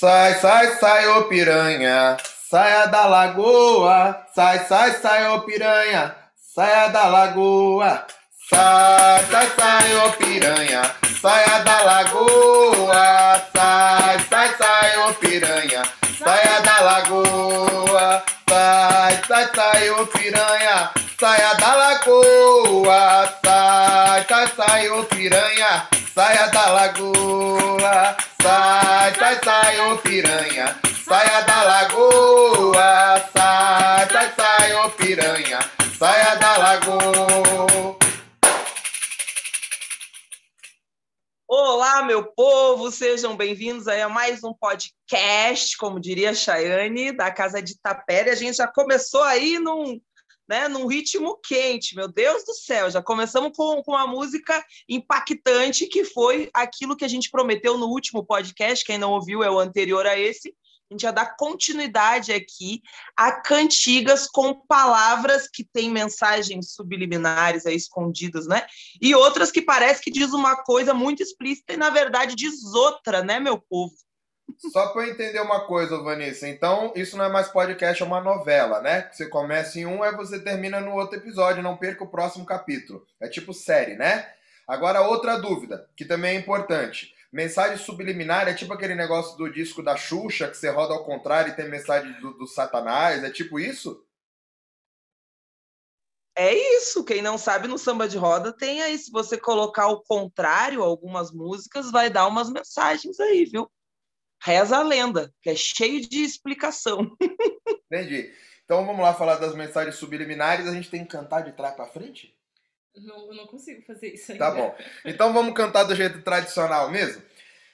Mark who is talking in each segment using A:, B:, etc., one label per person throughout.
A: Sai, sai, sai, ô piranha, saia da lagoa. Sai, sai, sai, ô piranha, saia da lagoa. Sai, sai, sai, ô piranha, saia da lagoa. Sai, sai, sai, ô piranha, saia da lagoa. Sai, sai, sai, ô piranha, saia da lagoa. Sai, sai, sai, ô piranha, saia da lagoa. Sai, sai, sai, ô piranha, saia da lagoa. Sai, sai, sai, ô piranha, saia da lagoa.
B: Olá, meu povo, sejam bem-vindos a mais um podcast, como diria a Chayane, da Casa de Tapera. A gente já começou aí num, né, num ritmo quente, meu Deus do céu. Já começamos com, com uma música impactante, que foi aquilo que a gente prometeu no último podcast. Quem não ouviu é o anterior a esse, a gente já dá continuidade aqui a cantigas com palavras que têm mensagens subliminares aí escondidas, né? E outras que parece que diz uma coisa muito explícita e na verdade diz outra, né, meu povo?
A: Só para eu entender uma coisa, Vanessa. Então, isso não é mais podcast, é uma novela, né? Você começa em um e você termina no outro episódio. Não perca o próximo capítulo. É tipo série, né? Agora, outra dúvida, que também é importante. Mensagem subliminar é tipo aquele negócio do disco da Xuxa, que você roda ao contrário e tem mensagem do, do Satanás. É tipo isso?
B: É isso, quem não sabe no samba de roda tem aí, se você colocar ao contrário algumas músicas, vai dar umas mensagens aí, viu? Reza a lenda, que é cheio de explicação.
A: Entendi. Então vamos lá falar das mensagens subliminares, a gente tem que cantar de trás para frente?
C: Não, eu não consigo fazer isso ainda.
A: Tá bom. Então vamos cantar do jeito tradicional mesmo?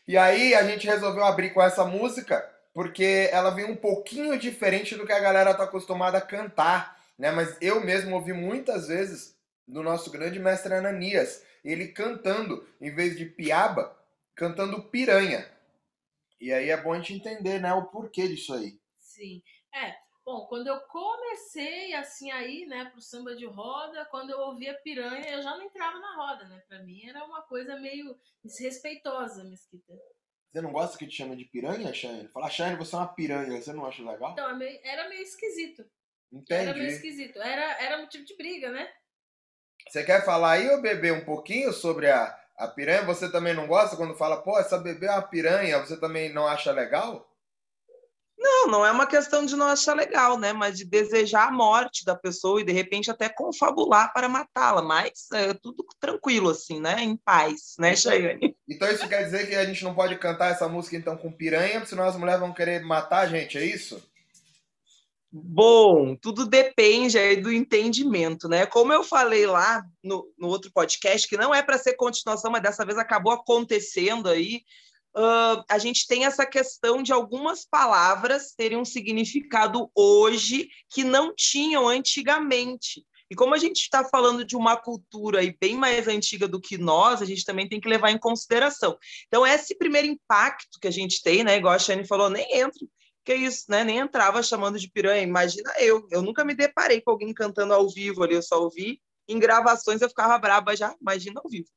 A: E aí a gente resolveu abrir com essa música porque ela vem um pouquinho diferente do que a galera tá acostumada a cantar, né? Mas eu mesmo ouvi muitas vezes do nosso grande mestre Ananias, ele cantando, em vez de piaba, cantando piranha. E aí é bom a gente entender, né, o porquê disso aí.
C: Sim. É, Bom, quando eu comecei assim aí, né, pro samba de roda, quando eu ouvia piranha, eu já não entrava na roda, né? Pra mim era uma coisa meio desrespeitosa, Mesquita.
A: Você não gosta que te chama de piranha, Shane? Fala, Shane, você é uma piranha, você não acha legal?
C: Então, é era meio esquisito.
A: Entendi.
C: Era meio esquisito. Era, era motivo de briga, né?
A: Você quer falar aí, ô bebê, um pouquinho sobre a, a piranha? Você também não gosta quando fala, pô, essa bebê é uma piranha, você também não acha legal?
B: Não, não é uma questão de não achar legal, né? Mas de desejar a morte da pessoa e de repente até confabular para matá-la. Mas é tudo tranquilo, assim, né? Em paz, né, Chayane?
A: Então isso quer dizer que a gente não pode cantar essa música então com piranha, senão as mulheres vão querer matar a gente, é isso?
B: Bom, tudo depende aí do entendimento, né? Como eu falei lá no, no outro podcast, que não é para ser continuação, mas dessa vez acabou acontecendo aí, uh, a gente tem essa questão de algumas palavras terem um significado hoje que não tinham antigamente. E como a gente está falando de uma cultura aí bem mais antiga do que nós, a gente também tem que levar em consideração. Então, esse primeiro impacto que a gente tem, né, igual a Shane falou, nem entra, que é isso, né, nem entrava chamando de piranha. Imagina eu, eu nunca me deparei com alguém cantando ao vivo ali, eu só ouvi em gravações, eu ficava braba já, imagina ao vivo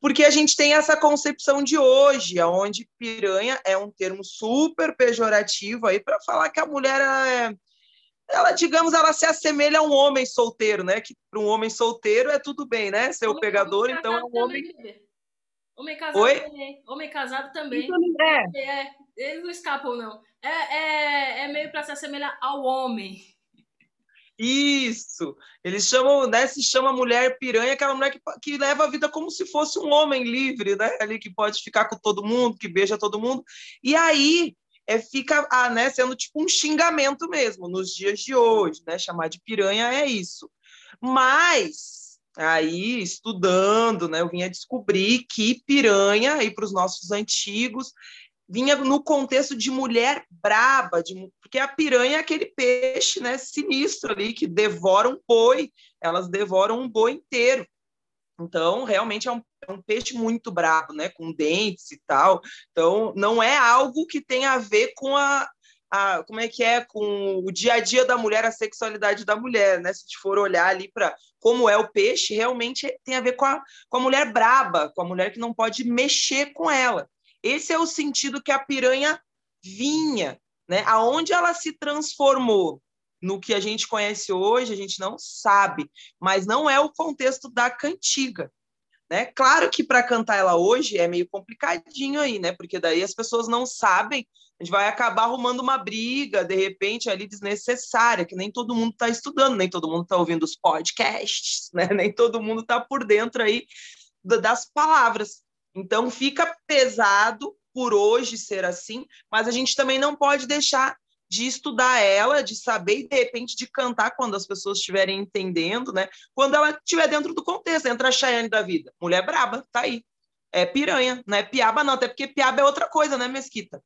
B: porque a gente tem essa concepção de hoje, onde piranha é um termo super pejorativo aí para falar que a mulher é, ela, digamos, ela se assemelha a um homem solteiro, né? Que para um homem solteiro é tudo bem, né? Ser o pegador, então é um homem.
C: Homem casado Oi? também. Homem casado também. É. é. Eles não escapam, não. É, é, é meio para se assemelhar ao homem.
B: Isso! Eles chamam, né? Se chama mulher piranha, aquela mulher que, que leva a vida como se fosse um homem livre, né? Ali que pode ficar com todo mundo, que beija todo mundo. E aí é, fica ah, né, sendo tipo um xingamento mesmo nos dias de hoje, né? Chamar de piranha é isso. Mas aí, estudando, né, eu vinha descobrir que piranha, aí para os nossos antigos, vinha no contexto de mulher braba, de, porque a piranha é aquele peixe né, sinistro ali que devora um boi, elas devoram um boi inteiro. Então, realmente é um, é um, peixe muito brabo, né, com dentes e tal. Então, não é algo que tem a ver com a, a, como é que é com o dia a dia da mulher, a sexualidade da mulher, né? Se a gente for olhar ali para como é o peixe, realmente tem a ver com a, com a mulher braba, com a mulher que não pode mexer com ela. Esse é o sentido que a piranha vinha, né? Aonde ela se transformou no que a gente conhece hoje, a gente não sabe, mas não é o contexto da cantiga. Né? Claro que para cantar ela hoje é meio complicadinho aí, né? Porque daí as pessoas não sabem, a gente vai acabar arrumando uma briga, de repente, ali desnecessária, que nem todo mundo está estudando, nem todo mundo está ouvindo os podcasts, né? Nem todo mundo está por dentro aí das palavras. Então fica pesado por hoje ser assim, mas a gente também não pode deixar de estudar ela, de saber e de repente de cantar quando as pessoas estiverem entendendo, né? Quando ela estiver dentro do contexto, entra a Cheyenne da vida. Mulher braba, tá aí. É piranha, não é piaba não, até porque piaba é outra coisa, né, Mesquita?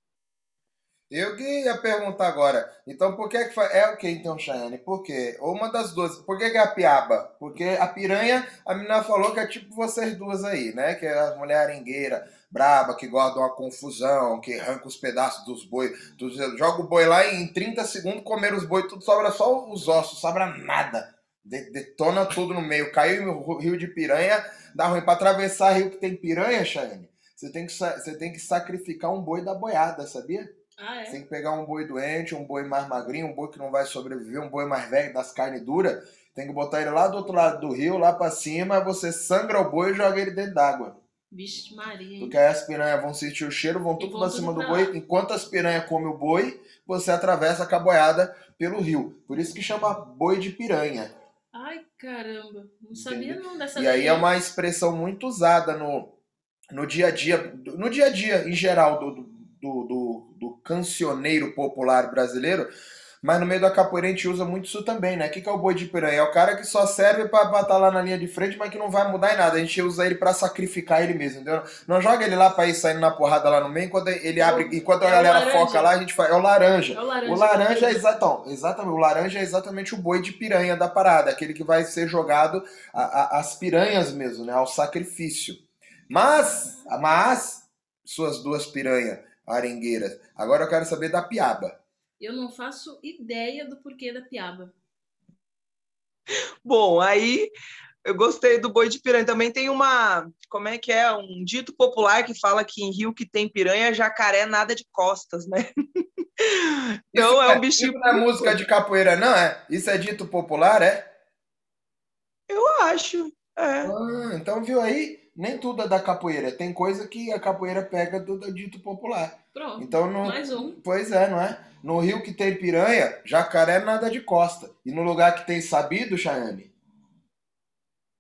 A: Eu que ia perguntar agora. Então, por que é que é o que então, Chayane? Por quê? Ou uma das duas. Por que, que é a piaba? Porque a piranha, a menina falou que é tipo vocês duas aí, né? Que é as mulheres arengueiras braba, que guarda uma confusão, que arranca os pedaços dos bois. Tu joga o boi lá e em 30 segundos comer os bois, tudo sobra só os ossos, sobra nada. Detona tudo no meio. Caiu no rio de piranha, dá ruim. Para atravessar rio que tem piranha, Chayane, você tem, que, você tem que sacrificar um boi da boiada, sabia?
C: Ah, é?
A: Você tem que pegar um boi doente, um boi mais magrinho, um boi que não vai sobreviver, um boi mais velho, das carnes duras. Tem que botar ele lá do outro lado do rio, lá para cima, você sangra o boi e joga ele dentro d'água.
C: Vixe Maria. Hein?
A: Porque aí as piranhas vão sentir o cheiro, vão tudo pra cima do boi. Enquanto as piranhas comem o boi, você atravessa a caboiada pelo rio. Por isso que chama boi de piranha.
C: Ai, caramba. Não sabia não dessa
A: E aí é uma expressão muito usada no, no dia a dia, no dia a dia em geral do, do, do, do cancioneiro popular brasileiro mas no meio da capoeira a gente usa muito isso também, né? O que, que é o boi de piranha? É o cara que só serve para estar lá na linha de frente, mas que não vai mudar em nada. A gente usa ele para sacrificar ele mesmo, entendeu? Não joga ele lá para ir saindo na porrada lá no meio, enquanto ele abre, enquanto a é galera foca lá, a gente faz. É o laranja. É o laranja, o laranja é exatamente, exatamente. O laranja é exatamente o boi de piranha da parada, aquele que vai ser jogado às piranhas mesmo, né? Ao sacrifício. Mas, mas, suas duas piranhas arengueiras. Agora eu quero saber da piaba.
C: Eu não faço ideia do porquê da piaba.
B: Bom, aí eu gostei do boi de piranha. Também tem uma, como é que é, um dito popular que fala que em rio que tem piranha, jacaré nada de costas, né? então isso é, é um bichinho.
A: Isso não é música de capoeira, não é? Isso é dito popular, é?
B: Eu acho. É.
A: Ah, então viu aí? Nem tudo é da capoeira. Tem coisa que a capoeira pega do, dito popular.
C: Pronto.
A: Então, no,
C: mais um.
A: Pois é, não é? No rio que tem piranha, jacaré nada de costa. E no lugar que tem sabido, Chayane,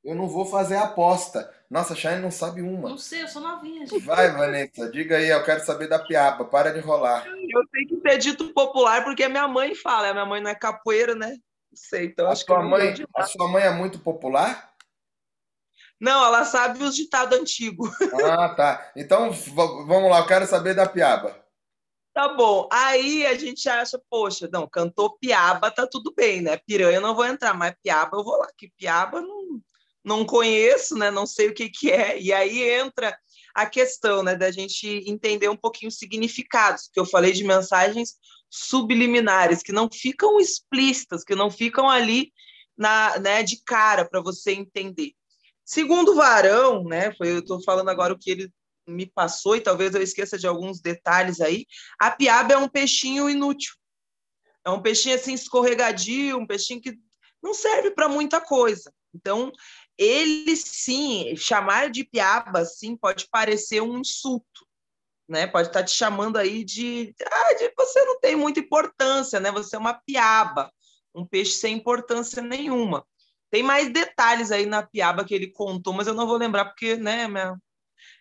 A: eu não vou fazer aposta. Nossa, Chayane não sabe uma.
C: Não sei, eu sou novinha. Gente.
A: Vai, Vanessa, diga aí, eu quero saber da piaba. Para de rolar.
B: Eu tenho que ter dito popular porque a minha mãe fala. A minha mãe não é capoeira, né? Não sei, então
A: a
B: acho
A: sua
B: que
A: mãe, A sua mãe é muito popular?
B: Não, ela sabe os ditados antigos.
A: Ah, tá. Então, vamos lá, eu quero saber da piaba.
B: Tá bom. Aí a gente acha, poxa, não, cantou piaba, tá tudo bem, né? Piranha eu não vou entrar, mas piaba eu vou lá, que piaba não, não conheço, né? Não sei o que que é. E aí entra a questão, né, da gente entender um pouquinho os significados, que eu falei de mensagens subliminares, que não ficam explícitas, que não ficam ali na, né, de cara para você entender. Segundo Varão, né, foi, eu estou falando agora o que ele me passou e talvez eu esqueça de alguns detalhes aí. A piaba é um peixinho inútil. É um peixinho assim escorregadio, um peixinho que não serve para muita coisa. Então, ele sim, chamar de piaba, sim, pode parecer um insulto, né? Pode estar tá te chamando aí de, ah, de você não tem muita importância, né? Você é uma piaba, um peixe sem importância nenhuma. Tem mais detalhes aí na piaba que ele contou, mas eu não vou lembrar porque, né, minha...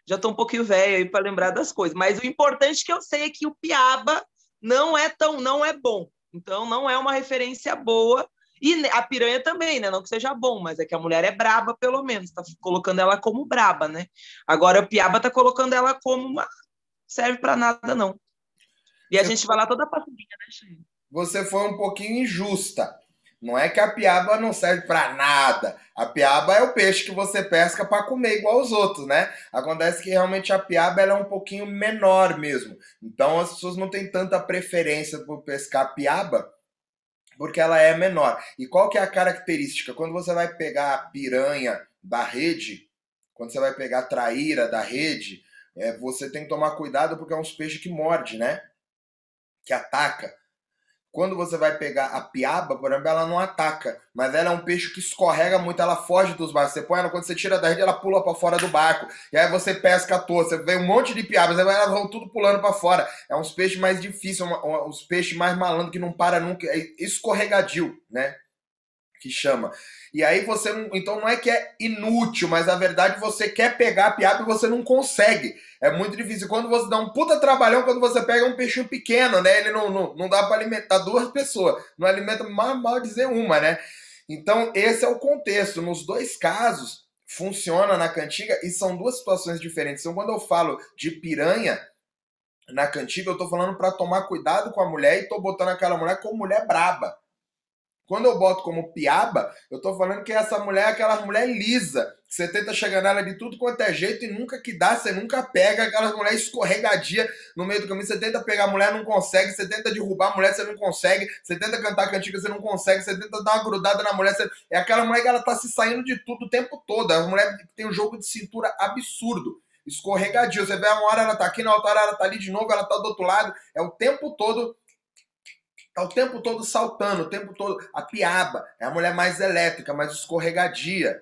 B: já estou um pouquinho velho aí para lembrar das coisas. Mas o importante que eu sei é que o piaba não é tão, não é bom. Então não é uma referência boa. E a piranha também, né? Não que seja bom, mas é que a mulher é braba, pelo menos. Tá colocando ela como braba, né? Agora o piaba tá colocando ela como uma. Serve para nada, não. E a Você gente vai lá toda passadinha, né?
A: Você foi um pouquinho injusta. Não é que a piaba não serve para nada. A piaba é o peixe que você pesca para comer igual os outros, né? Acontece que realmente a piaba é um pouquinho menor mesmo. Então as pessoas não têm tanta preferência por pescar piaba porque ela é menor. E qual que é a característica? Quando você vai pegar a piranha da rede, quando você vai pegar a traíra da rede, é, você tem que tomar cuidado porque é uns peixes que morde, né? que ataca. Quando você vai pegar a piaba, por exemplo, ela não ataca, mas ela é um peixe que escorrega muito, ela foge dos barcos. Você põe ela, quando você tira da rede, ela pula para fora do barco. E aí você pesca à toa, você vê um monte de piabas, elas vão tudo pulando para fora. É uns peixes mais difíceis, uns peixes mais malandros que não para nunca, é escorregadio, né? Que chama. E aí você não. Então não é que é inútil, mas na verdade você quer pegar a piaba e você não consegue. É muito difícil. Quando você dá um puta trabalhão, quando você pega um peixinho pequeno, né? Ele não, não, não dá para alimentar duas pessoas. Não alimenta mal, mal dizer uma, né? Então, esse é o contexto. Nos dois casos, funciona na cantiga e são duas situações diferentes. Então, quando eu falo de piranha na cantiga, eu tô falando para tomar cuidado com a mulher e tô botando aquela mulher como mulher braba. Quando eu boto como piaba, eu tô falando que essa mulher é aquela mulher lisa. Você tenta chegar nela de tudo quanto é jeito e nunca que dá, você nunca pega aquela mulher escorregadia no meio do caminho. Você tenta pegar a mulher, não consegue. Você tenta derrubar a mulher, você não consegue. Você tenta cantar cantiga, você não consegue. Você tenta dar uma grudada na mulher. Você... É aquela mulher que ela tá se saindo de tudo o tempo todo. É uma mulher que tem um jogo de cintura absurdo escorregadio. Você vê uma hora ela tá aqui, na outra hora ela tá ali de novo, ela tá do outro lado. É o tempo todo Tá o tempo todo saltando, o tempo todo. A piaba é a mulher mais elétrica, mais escorregadia.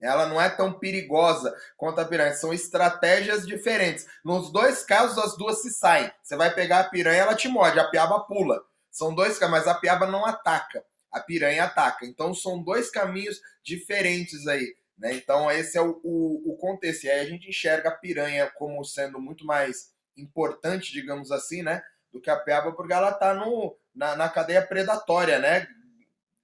A: Ela não é tão perigosa quanto a piranha. São estratégias diferentes. Nos dois casos, as duas se saem. Você vai pegar a piranha, ela te morde, a piaba pula. São dois caminhos, mas a piaba não ataca. A piranha ataca. Então são dois caminhos diferentes aí. Né? Então esse é o, o, o contexto. E aí a gente enxerga a piranha como sendo muito mais importante, digamos assim, né? Do que a piaba, porque ela está no, na, na cadeia predatória, né?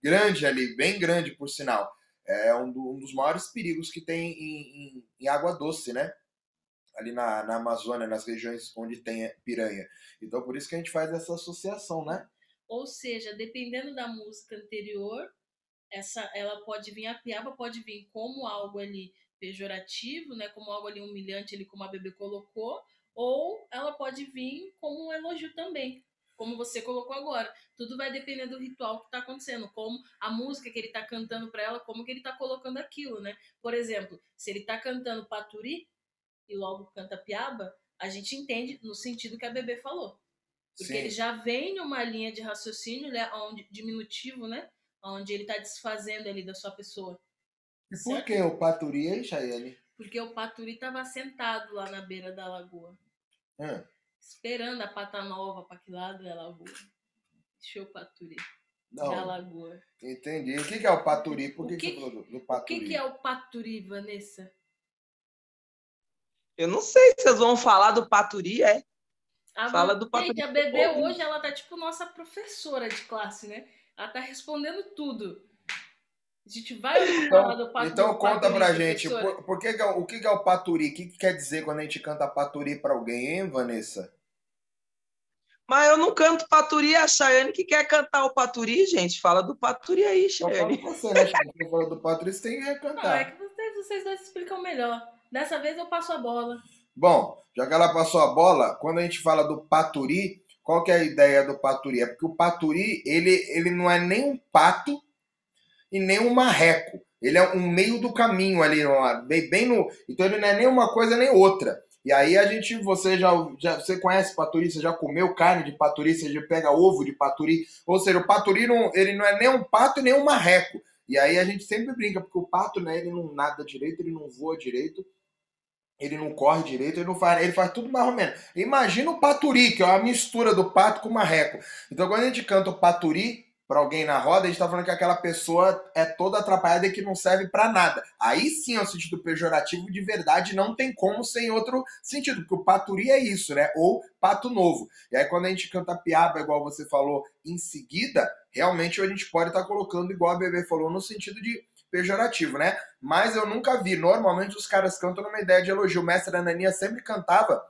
A: Grande ali, bem grande por sinal. É um, do, um dos maiores perigos que tem em, em, em água doce, né? ali na, na, Amazônia, nas regiões onde tem piranha. Então, por isso que a gente faz essa associação, né?
C: Ou seja, dependendo da música anterior, essa, ela pode vir, a piaba pode vir como algo ali pejorativo, né? Como algo ali humilhante, ali como a bebê colocou, ou ela pode vir como um elogio também como você colocou agora. Tudo vai depender do ritual que está acontecendo, como a música que ele está cantando para ela, como que ele está colocando aquilo, né? Por exemplo, se ele está cantando paturi e logo canta piaba, a gente entende no sentido que a bebê falou. Porque Sim. ele já vem numa linha de raciocínio, né, onde, diminutivo, né? Onde ele está desfazendo ali da sua pessoa.
A: E certo? por que o paturi, hein, Chayane?
C: Porque o paturi estava sentado lá na beira da lagoa.
A: Hum
C: esperando a pata nova para que lado é a lagoa. Deixa eu paturi. Não. Da lagoa.
A: Entendi. O que é o paturi? Por que,
C: que,
A: que você falou do, paturi?
C: O que, que é o paturi, Vanessa?
B: Eu não sei se vocês vão falar do paturi, é?
C: A Fala do paturi. A bebê hoje, ela tá tipo nossa professora de classe, né? Ela tá respondendo tudo. A gente vai
A: então, falar do paturi. Então conta paturi, pra gente, por, por, que, é, o que, é o paturi? O que, que quer dizer quando a gente canta paturi pra alguém, hein, Vanessa?
B: Mas eu não canto paturi, a Chayane que quer cantar o paturi, gente. Fala do paturi aí, Chayane.
A: Então, você, né, Chayane? Fala do paturi, você tem que cantar. Não,
C: é que vocês, vocês dois explicam melhor. Dessa vez eu passo a bola.
A: Bom, já que ela passou a bola, quando a gente fala do paturi, qual que é a ideia do paturi? É porque o paturi, ele, ele não é nem um pato e nem um marreco. Ele é um meio do caminho ali, bem, no. Então ele não é nem uma coisa nem outra. E aí a gente, você já, já você conhece paturi, você já comeu carne de paturi, você já pega ovo de paturi. Ou seja, o paturi não, ele não é nem um pato nem um marreco. E aí a gente sempre brinca, porque o pato, né, ele não nada direito, ele não voa direito, ele não corre direito, ele não faz, ele faz tudo mais ou menos. Imagina o paturi, que é uma mistura do pato com o marreco. Então quando a gente canta o paturi, para alguém na roda, a gente está falando que aquela pessoa é toda atrapalhada e que não serve para nada. Aí sim é um sentido pejorativo de verdade, não tem como ser em outro sentido, porque o paturi é isso, né? Ou pato novo. E aí quando a gente canta piaba, igual você falou, em seguida, realmente a gente pode estar tá colocando, igual a Bebê falou, no sentido de pejorativo, né? Mas eu nunca vi. Normalmente os caras cantam numa ideia de elogio. O mestre Anania sempre cantava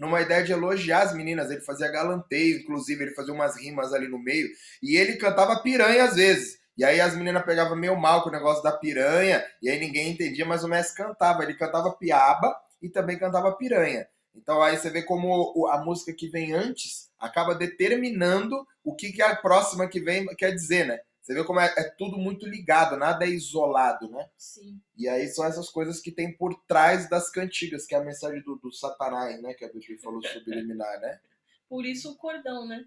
A: numa ideia de elogiar as meninas. Ele fazia galanteio, inclusive, ele fazia umas rimas ali no meio. E ele cantava piranha às vezes. E aí as meninas pegavam meio mal com o negócio da piranha, e aí ninguém entendia, mas o mestre cantava. Ele cantava piaba e também cantava piranha. Então aí você vê como a música que vem antes acaba determinando o que, que a próxima que vem quer dizer, né? Você vê como é, é, tudo muito ligado, nada é isolado, né?
C: Sim.
A: E aí são essas coisas que tem por trás das cantigas, que é a mensagem do, do Satanás, né? Que a Bíblia falou subliminar, né?
C: por isso o cordão, né?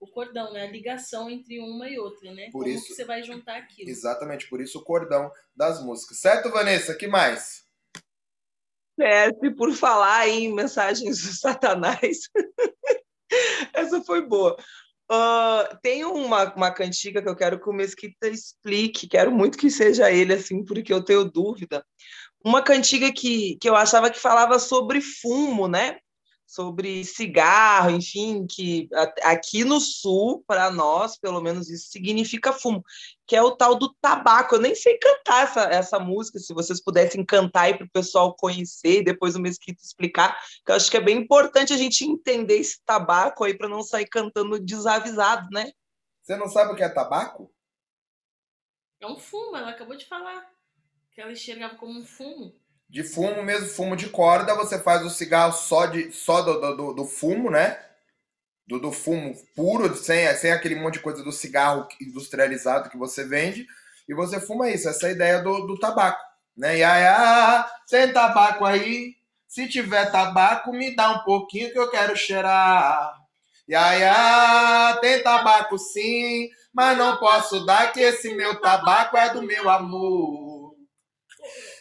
C: O cordão, né? A ligação entre uma e outra, né?
A: Por
C: Como
A: isso-
C: que você vai juntar aquilo.
A: Exatamente, por isso o cordão das músicas. Certo, Vanessa? que mais?
B: PS por falar em mensagens do Satanás. Essa foi boa. Ah, tem uma, uma cantiga que eu quero que o Mesquita explique, quero muito que seja ele, assim, porque eu tenho dúvida. Uma cantiga que, que eu achava que falava sobre fumo, né? Sobre cigarro, enfim, que aqui no sul, para nós, pelo menos isso significa fumo, que é o tal do tabaco. Eu nem sei cantar essa, essa música, se vocês pudessem cantar aí para o pessoal conhecer e depois o Mesquita explicar, que eu acho que é bem importante a gente entender esse tabaco aí para não sair cantando desavisado, né?
A: Você não sabe o que é tabaco?
C: É um fumo, ela acabou de falar. Que ela enxergava como um fumo.
A: De fumo mesmo, fumo de corda, você faz o cigarro só, de, só do, do- do, fumo, né? Do, do fumo puro, sem, sem aquele monte de coisa do cigarro industrializado que você vende. E você fuma isso, essa é a ideia do, do tabaco. Né? E aí, ah, tem tabaco aí? Se tiver tabaco, me dá um pouquinho que eu quero cheirar. E aí, ah, tem tabaco sim, mas não posso dar que esse meu tabaco é do meu amor.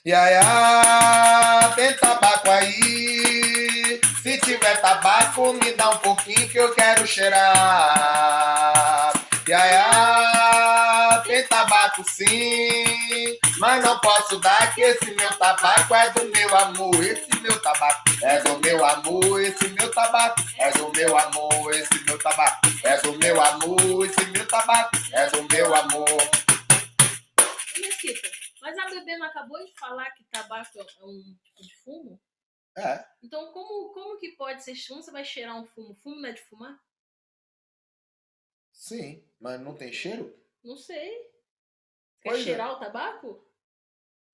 A: Aí, ah, tem tabaco aí. Se tiver tabaco, me dá um pouquinho que eu quero cheirar. Aí, ah, tem tabaco sim. Mas não posso dar que esse meu tabaco é do meu amor. Esse meu tabaco é do meu amor. Esse meu tabaco é do meu amor. Esse meu tabaco é do meu amor. Esse meu tabaco é do meu amor.
C: Mesquita, mas a bebê não acabou de falar que tabaco é um tipo de fumo?
A: É.
C: Então, como, como que pode ser fumo? Você vai cheirar um fumo? Fumo não é de fumar?
A: Sim, mas não tem cheiro?
C: Não sei. Quer
A: Pois é.
C: cheirar o tabaco?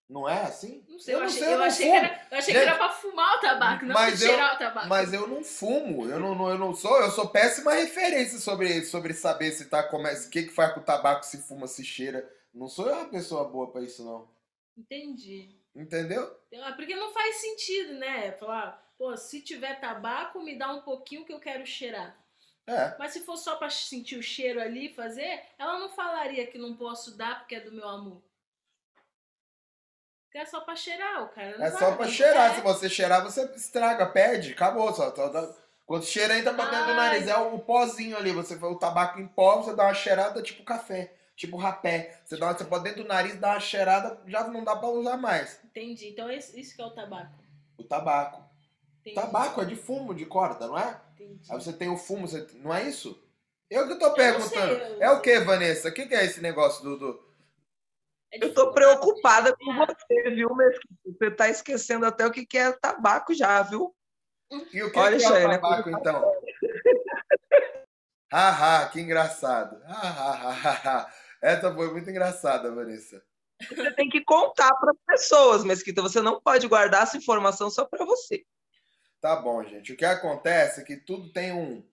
A: Não é assim?
C: Não sei. Eu,
A: não
C: achei,
A: sei,
C: eu
A: não
C: achei, que era, eu achei que era pra fumar o tabaco, não pra
A: eu-
C: cheirar o tabaco.
A: Mas eu não fumo, eu não- eu não sou, eu sou péssima referência sobre, sobre saber se tá como é, o que que faz com o tabaco, se fuma, se cheira. Não sou eu uma pessoa boa pra isso não.
C: Entendi.
A: Entendeu?
C: Ah, Porque não faz sentido, né? Falar, pô, se tiver tabaco, me dá um pouquinho que eu quero cheirar.
A: É.
C: Mas se for só pra sentir o cheiro ali fazer, ela não falaria que não posso dar porque é do meu amor. Porque é só pra cheirar, o cara. não
A: É só pra cheirar.
C: é.
A: Se você cheirar, você estraga, perde, acabou. Só, só dá- Quando cheira, entra pra dentro do
C: Ai.
A: nariz. É o pozinho ali. Você o tabaco em pó, você dá uma cheirada tipo café, tipo rapé. Você dá você pode dentro do nariz, dá uma cheirada, já não dá pra usar mais.
C: Entendi. Então esse- isso que é o tabaco.
A: O tabaco.
C: Entendi.
A: Tabaco é de fumo, de corda, não é?
C: Entendi.
A: Aí você tem o fumo, você... não é isso? Eu que tô perguntando.
C: sei, eu-
A: É o que, Vanessa? O que, que é esse negócio do. do-
C: É
B: Eu tô preocupada com você, viu? Você tá esquecendo até o que que é tabaco já, viu?
A: E o que,
B: Olha,
A: que é o
B: Chayane,
A: tabaco, então? Haha, que engraçado. Hahaha. Essa foi muito engraçada, Vanessa.
B: Você tem que contar para pessoas, Mesquita. Você não pode guardar essa informação só para você.
A: Tá bom, gente. O que acontece é que tudo tem um,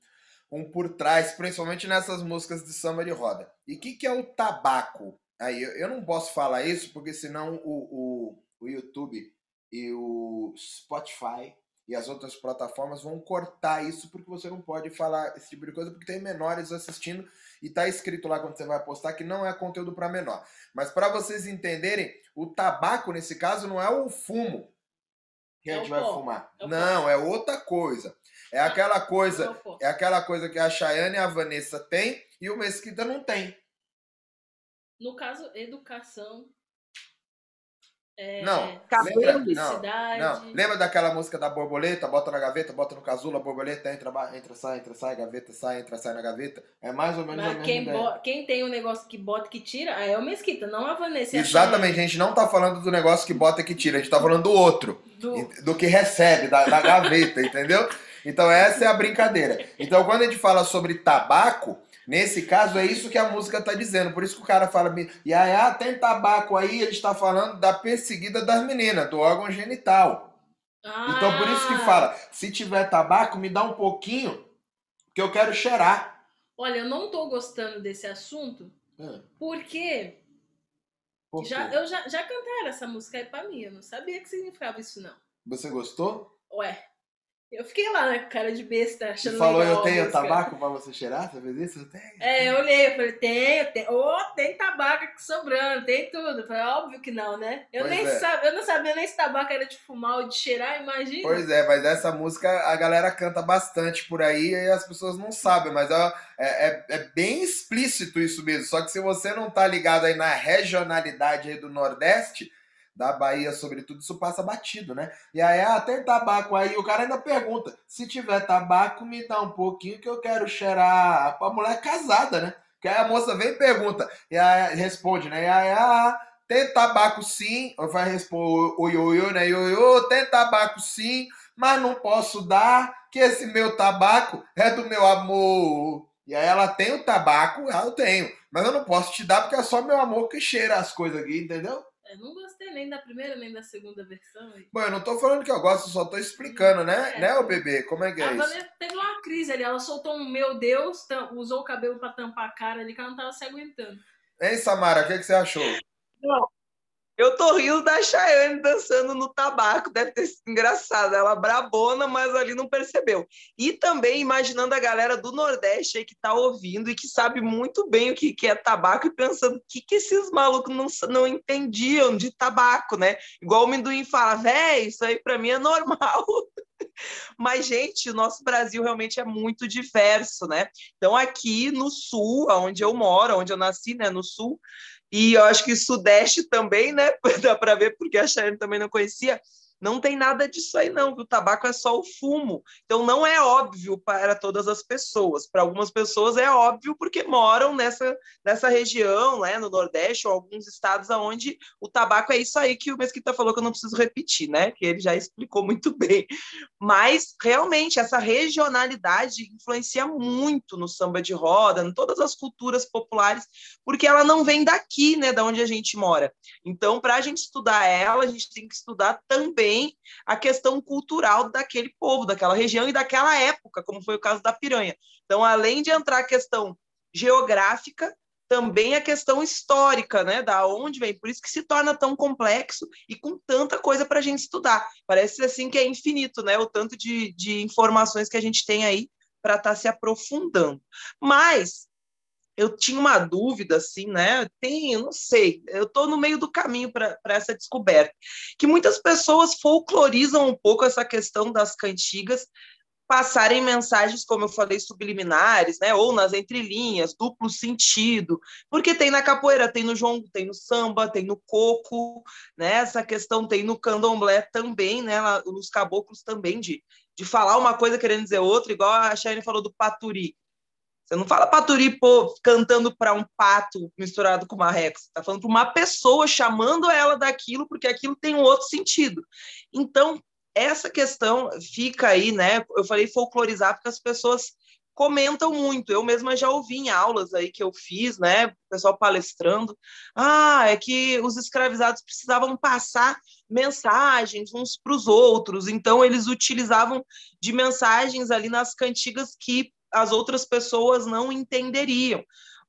A: um por trás, principalmente nessas músicas de samba de roda. E o que, que é o tabaco? Aí eu, eu não posso falar isso, porque senão o, o, o YouTube e o Spotify e as outras plataformas vão cortar isso, porque você não pode falar esse tipo de coisa, porque tem menores assistindo e tá escrito lá quando você vai postar que não é conteúdo para menor. Mas para vocês entenderem, o tabaco nesse caso não é o fumo que a
C: É
A: gente vai fumar.
C: É
A: não, é outra coisa. É aquela coisa,
C: Não, pô.
A: é aquela coisa que a Chayane e a Vanessa têm e o Mesquita não tem.
C: No caso, educação. É,
A: Não,
B: cabelo,
A: lembra, não, não. Lembra daquela música da borboleta? Bota na gaveta, bota no casulo, a borboleta entra, entra, sai, entra, sai, gaveta, sai, entra, sai na gaveta. É mais ou menos a
C: Mas
A: mesma
C: quem,
A: ideia.
C: bo- quem tem um negócio que bota que tira, aí é o Mesquita, não a Vanessa. a
A: Exatamente, a gente não tá falando do negócio que bota e que tira, a gente tá falando do outro.
C: Do-
A: do que recebe, da, da gaveta, entendeu? Então essa é a brincadeira. Então quando a gente fala sobre tabaco, nesse caso é isso que a música tá dizendo. Por isso que o cara fala, e aí, ah, tem tabaco aí, ele está falando da perseguida das meninas, do órgão genital. Então por isso que
C: Ah,
A: fala, se tiver tabaco, me dá um pouquinho, que eu quero cheirar.
C: Olha, eu não tô gostando desse assunto,
A: Hum,
C: porque
A: por
C: já, eu já, já cantaram essa música aí pra mim. Eu não sabia que significava isso, não.
A: Você gostou?
C: Ué, Eu fiquei lá, né, com cara de besta, achando
A: E falou,
C: legal
A: eu tenho tabaco pra você cheirar? Você fez isso? Eu tenho.
C: É, eu olhei, eu falei, tem, tem. Ô, tem tabaco aqui sobrando, tem tudo. Eu falei, óbvio que não, né? Eu,
A: Pois
C: nem
A: é.
C: sabia, eu não sabia nem se tabaco era de fumar ou de cheirar, imagina.
A: Pois é, mas essa música a galera canta bastante por aí e as pessoas não sabem, mas ó, é, é, é bem explícito isso mesmo. Só que se você não tá ligado aí na regionalidade aí do Nordeste, da Bahia, sobretudo, isso passa batido, né? E aí, ah, tem tabaco aí, o cara ainda pergunta: se tiver tabaco, me dá um pouquinho que eu quero cheirar. A mulher casada, né? Que aí a moça vem e pergunta, e aí responde, né? E aí, ah, tem tabaco sim, vai responder oi, oi, oi, né? Oi, oi, tem tabaco sim, mas não posso dar, que esse meu tabaco é do meu amor. E aí ela tem o tabaco, ah, eu tenho, mas eu não posso te dar porque é só meu amor que cheira as coisas aqui, entendeu?
C: Eu não gostei nem da primeira nem da segunda versão.
A: Bom, eu não tô falando que eu gosto, só tô explicando, né?
C: É.
A: Né, ô bebê? Como é que é
C: A
A: isso?
C: Vanessa teve uma crise ali, ela soltou um meu Deus, usou o cabelo pra tampar a cara ali, que ela não tava se aguentando.
A: Hein, Samara, o que, que você achou?
B: Eu tô rindo da Chayane dançando no tabaco, deve ter sido engraçado. Ela brabona, mas ali não percebeu. E também imaginando a galera do Nordeste aí que tá ouvindo e que sabe muito bem o que, que é tabaco e pensando o que, que esses malucos não, não entendiam de tabaco, né? Igual o Minduim fala, véi, isso aí pra mim é normal. Mas, gente, o nosso Brasil realmente é muito diverso, né? Então, aqui no sul, onde eu moro, onde eu nasci, né, no sul, e eu acho que Sudeste também, né? Dá para ver, porque a Chayane também não conhecia. Não tem nada disso aí, não. O tabaco é só o fumo. Então, não é óbvio para todas as pessoas. Para algumas pessoas é óbvio porque moram nessa, nessa região, né, no Nordeste, ou alguns estados onde o tabaco é isso aí que o Mesquita falou que eu não preciso repetir, né? Que ele já explicou muito bem. Mas, realmente, essa regionalidade influencia muito no samba de roda, em todas as culturas populares, porque ela não vem daqui, né, da onde a gente mora. Então, para a gente estudar ela, a gente tem que estudar também a questão cultural daquele povo, daquela região e daquela época, como foi o caso da piranha. Então, além de entrar a questão geográfica, também a questão histórica, né, da onde vem, por isso que se torna tão complexo e com tanta coisa para a gente estudar. Parece assim que é infinito, né, o tanto de, de informações que a gente tem aí para estar tá se aprofundando. Mas eu tinha uma dúvida, assim, né? Tem, não sei, eu estou no meio do caminho para essa descoberta. Que muitas pessoas folclorizam um pouco essa questão das cantigas passarem mensagens, como eu falei, subliminares, né? Ou nas entrelinhas, duplo sentido, porque tem na capoeira, tem no jongo, tem no samba, tem no coco, né? Essa questão tem no candomblé também, né? Nos caboclos também de, de falar uma coisa querendo dizer outra, igual a Chayane falou do paturi. Você não fala paturi pô, cantando para um pato misturado com marreco. Você está falando para uma pessoa, chamando ela daquilo, porque aquilo tem um outro sentido. Então, essa questão fica aí, né? Eu falei folclorizar porque as pessoas comentam muito. Eu mesma já ouvi em aulas aí que eu fiz, né? O pessoal palestrando. Ah, é que os escravizados precisavam passar mensagens uns para os outros. Então, eles utilizavam de mensagens ali nas cantigas que as outras pessoas não entenderiam.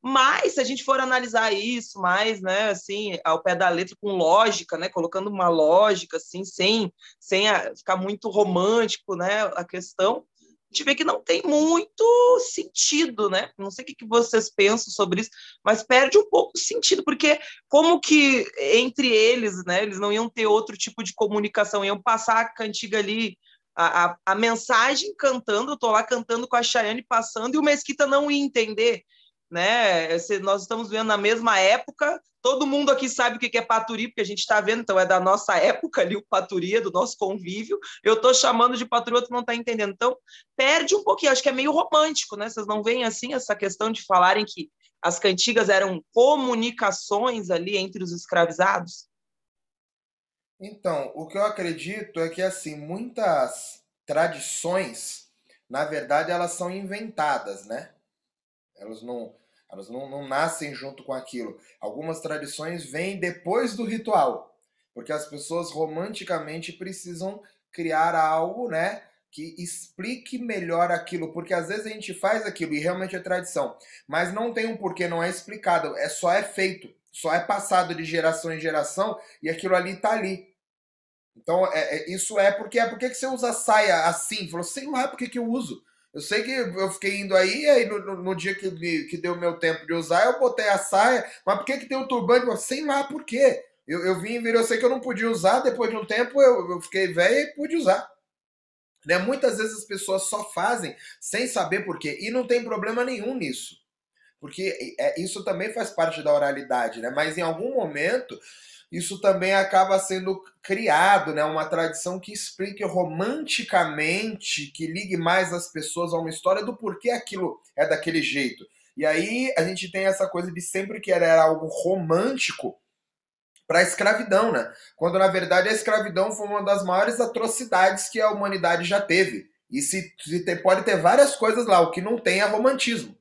B: Mas se a gente for analisar isso mais, né, assim, ao pé da letra com lógica, né, colocando uma lógica assim, sem sem a, ficar muito romântico, né, a questão, a gente vê que não tem muito sentido, né? Não sei o que vocês pensam sobre isso, mas perde um pouco o sentido, porque como que entre eles, né, eles não iam ter outro tipo de comunicação, iam passar a cantiga ali a, a, a, mensagem cantando, eu tô lá cantando com a Chayane passando e o Mesquita não ia entender, né? Nós estamos vendo na mesma época, todo mundo aqui sabe o que é paturi, porque a gente está vendo, então é da nossa época ali, o paturi, é do nosso convívio. Eu tô chamando de paturi, outro não está entendendo. Então, perde um pouquinho, acho que é meio romântico, né? Vocês não veem assim essa questão de falarem que as cantigas eram comunicações ali entre os escravizados?
A: Então, o que eu acredito é que assim, muitas tradições, na verdade, elas são inventadas, né? Elas não, elas não, não nascem junto com aquilo. Algumas tradições vêm depois do ritual, porque as pessoas romanticamente precisam criar algo, né? Que explique melhor aquilo, porque às vezes a gente faz aquilo e realmente é tradição, mas não tem um porquê, não é explicado, é só é feito só é passado de geração em geração e aquilo ali tá ali. Então, é, é, isso é porque é porque que você usa saia assim? Falou, sei lá por que, que eu uso. Eu sei que eu fiquei indo aí, aí no, no, no dia que, que deu meu tempo de usar, eu botei a saia, mas por que, que tem o turbante? Eu, sei lá por quê. Eu, eu vim e eu sei que eu não podia usar, depois de um tempo eu, eu fiquei velho e pude usar. Né? Muitas vezes as pessoas só fazem sem saber por quê, e não tem problema nenhum nisso. Porque é, isso também faz parte da oralidade, né? Mas em algum momento isso também acaba sendo criado, né? Uma tradição que explique romanticamente, que ligue mais as pessoas a uma história do porquê aquilo é daquele jeito. E aí a gente tem essa coisa de sempre que era algo romântico para a escravidão, né? Quando na verdade a escravidão foi uma das maiores atrocidades que a humanidade já teve. E se, se tem, pode ter várias coisas lá, o que não tem é romantismo.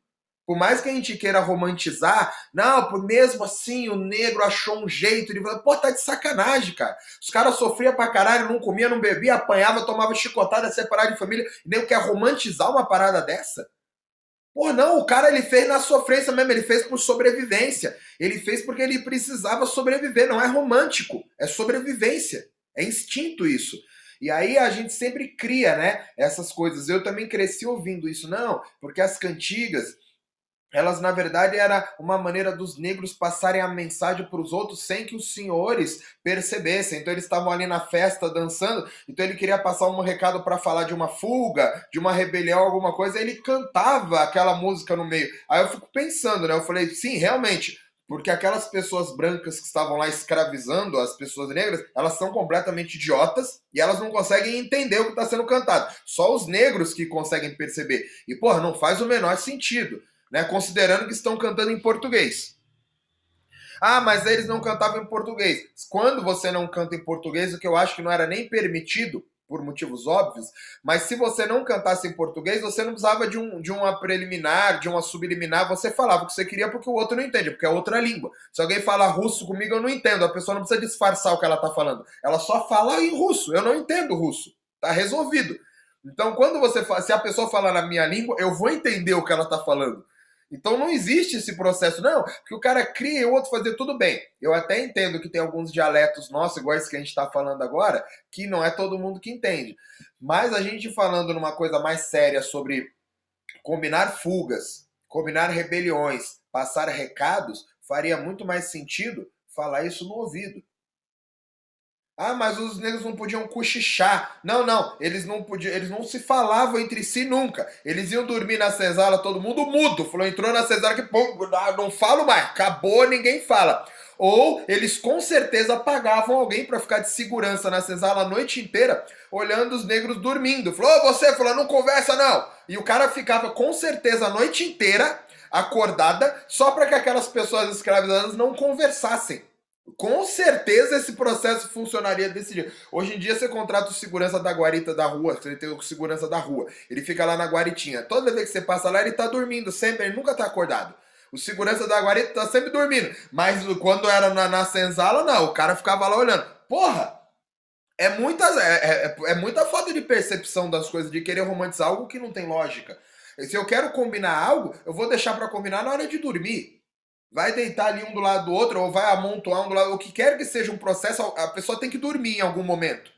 A: Por mais que a gente queira romantizar, não, mesmo assim o negro achou um jeito de. Pô, tá de sacanagem, cara. Os caras sofriam pra caralho, não comia, não bebia, apanhava, tomava chicotada, separado de família. E nem quer romantizar uma parada dessa? Pô, não, o cara ele fez na sofrência mesmo, ele fez por sobrevivência. Ele fez porque ele precisava sobreviver, não é romântico, é sobrevivência. É instinto isso. E aí a gente sempre cria, né, essas coisas. Eu também cresci ouvindo isso, não, porque as cantigas, elas na verdade era uma maneira dos negros passarem a mensagem para os outros sem que os senhores percebessem. Então eles estavam ali na festa dançando, então ele queria passar um recado para falar de uma fuga, de uma rebelião, alguma coisa, ele cantava aquela música no meio. Aí eu fico pensando, né? Eu falei, sim, realmente, porque aquelas pessoas brancas que estavam lá escravizando as pessoas negras, elas são completamente idiotas e elas não conseguem entender o que está sendo cantado. Só os negros que conseguem perceber. E, porra, não faz o menor sentido né? Considerando que estão cantando em português. Ah, mas eles não cantavam em português. Quando você não canta em português, o que eu acho que não era nem permitido, por motivos óbvios, mas se você não cantasse em português, você não precisava de, um, de uma preliminar, de uma subliminar, você falava o que você queria porque o outro não entende, porque é outra língua. Se alguém fala russo comigo, eu não entendo. A pessoa não precisa disfarçar o que ela está falando. Ela só fala em russo. Eu não entendo russo. Tá resolvido. Então, quando você se a pessoa falar na minha língua, eu vou entender o que ela está falando. Então não existe esse processo, não, que o cara cria e o outro fazer tudo bem. Eu até entendo que tem alguns dialetos nossos, igual esse que a gente está falando agora, que não é todo mundo que entende. Mas a gente falando numa coisa mais séria sobre combinar fugas, combinar rebeliões, passar recados, faria muito mais sentido falar isso no ouvido. Ah, mas os negros não podiam cochichar. Não, não, eles não podiam, eles não se falavam entre si nunca. Eles iam dormir na senzala, todo mundo mudo. Falou, entrou na senzala que pô, não falo mais, acabou, ninguém fala. Ou eles com certeza pagavam alguém para ficar de segurança na senzala a noite inteira, olhando os negros dormindo. Falou, oh, você, falou, não conversa não. E o cara ficava com certeza a noite inteira acordada só para que aquelas pessoas escravizadas não conversassem. Com certeza esse processo funcionaria desse jeito. Hoje em dia você contrata o segurança da guarita da rua, você tem o segurança da rua. Ele fica lá na guaritinha. Toda vez que você passa lá, ele tá dormindo sempre, ele nunca tá acordado. O segurança da guarita tá sempre dormindo. Mas quando era na, na senzala, não. O cara ficava lá olhando. Porra! É muita, é, é, é muita falta de percepção das coisas, de querer romantizar algo que não tem lógica. Se eu quero combinar algo, eu vou deixar para combinar na hora de dormir vai deitar ali um do lado do outro, ou vai amontoar um do lado, o que quer que seja um processo, a pessoa tem que dormir em algum momento.